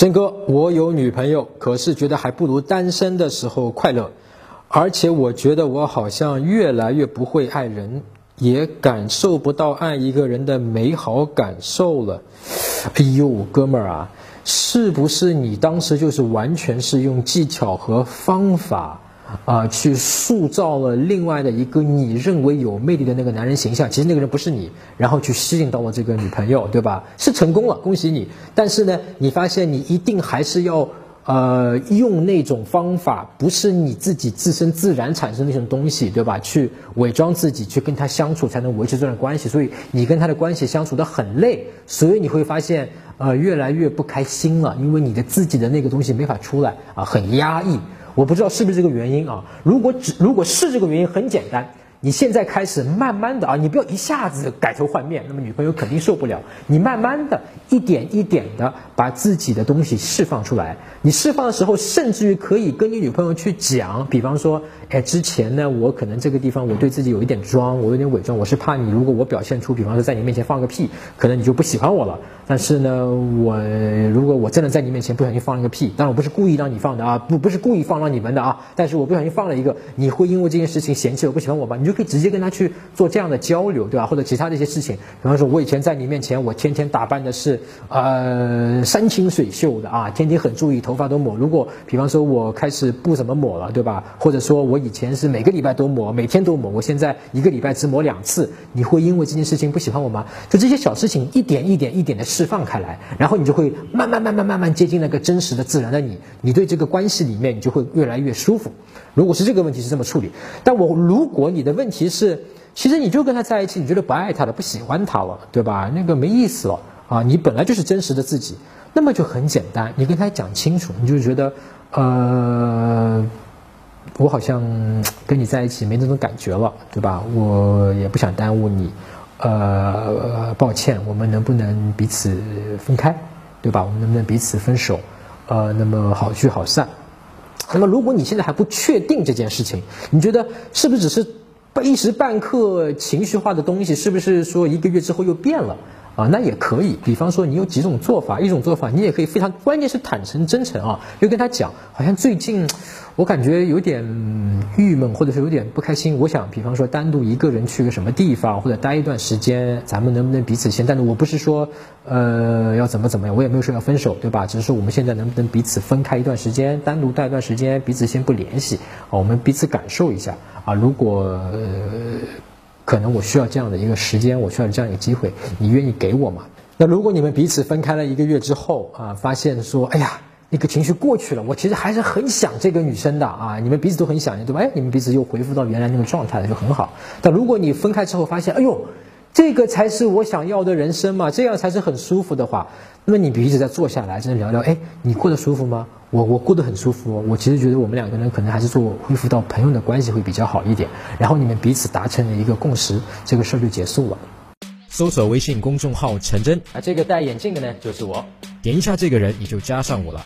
真哥，我有女朋友，可是觉得还不如单身的时候快乐，而且我觉得我好像越来越不会爱人，也感受不到爱一个人的美好感受了。哎呦，哥们儿啊，是不是你当时就是完全是用技巧和方法？啊，去塑造了另外的一个你认为有魅力的那个男人形象，其实那个人不是你，然后去吸引到了这个女朋友，对吧？是成功了，恭喜你。但是呢，你发现你一定还是要呃用那种方法，不是你自己自身自然产生那种东西，对吧？去伪装自己，去跟他相处，才能维持这段关系。所以你跟他的关系相处的很累，所以你会发现呃越来越不开心了，因为你的自己的那个东西没法出来啊，很压抑。我不知道是不是这个原因啊？如果只如果是这个原因，很简单，你现在开始慢慢的啊，你不要一下子改头换面，那么女朋友肯定受不了。你慢慢的一点一点的把自己的东西释放出来。你释放的时候，甚至于可以跟你女朋友去讲，比方说，哎，之前呢，我可能这个地方我对自己有一点装，我有点伪装，我是怕你如果我表现出，比方说在你面前放个屁，可能你就不喜欢我了。但是呢，我如果我真的在你面前不小心放了个屁，当然我不是故意让你放的啊，不不是故意放让你们的啊，但是我不小心放了一个，你会因为这件事情嫌弃我不喜欢我吗？你就可以直接跟他去做这样的交流，对吧？或者其他的一些事情，比方说我以前在你面前，我天天打扮的是呃山清水秀的啊，天天很注意。头发都抹，如果比方说我开始不怎么抹了，对吧？或者说我以前是每个礼拜都抹，每天都抹，我现在一个礼拜只抹两次，你会因为这件事情不喜欢我吗？就这些小事情一点一点一点的释放开来，然后你就会慢慢慢慢慢慢接近那个真实的自然的你，你对这个关系里面你就会越来越舒服。如果是这个问题是这么处理，但我如果你的问题是，其实你就跟他在一起，你觉得不爱他了，不喜欢他了，对吧？那个没意思了啊，你本来就是真实的自己。那么就很简单，你跟他讲清楚，你就觉得，呃，我好像跟你在一起没那种感觉了，对吧？我也不想耽误你，呃，抱歉，我们能不能彼此分开，对吧？我们能不能彼此分手？呃，那么好聚好散。那么如果你现在还不确定这件事情，你觉得是不是只是一时半刻情绪化的东西？是不是说一个月之后又变了？啊，那也可以。比方说，你有几种做法，一种做法你也可以非常，关键是坦诚真诚啊，就跟他讲，好像最近我感觉有点郁闷，或者是有点不开心。我想，比方说单独一个人去个什么地方，或者待一段时间，咱们能不能彼此先单独？我不是说呃要怎么怎么样，我也没有说要分手，对吧？只是说我们现在能不能彼此分开一段时间，单独待一段时间，彼此先不联系啊，我们彼此感受一下啊。如果呃可能我需要这样的一个时间，我需要这样一个机会，你愿意给我吗？那如果你们彼此分开了一个月之后啊，发现说，哎呀，那个情绪过去了，我其实还是很想这个女生的啊，你们彼此都很想念，对吧？哎，你们彼此又恢复到原来那个状态了，就很好。但如果你分开之后发现，哎呦。这个才是我想要的人生嘛，这样才是很舒服的话，那么你彼此再坐下来，真的聊聊，哎，你过得舒服吗？我我过得很舒服，我其实觉得我们两个人可能还是做恢复到朋友的关系会比较好一点，然后你们彼此达成了一个共识，这个事儿就结束了。搜索微信公众号陈真，啊，这个戴眼镜的呢就是我，点一下这个人你就加上我了。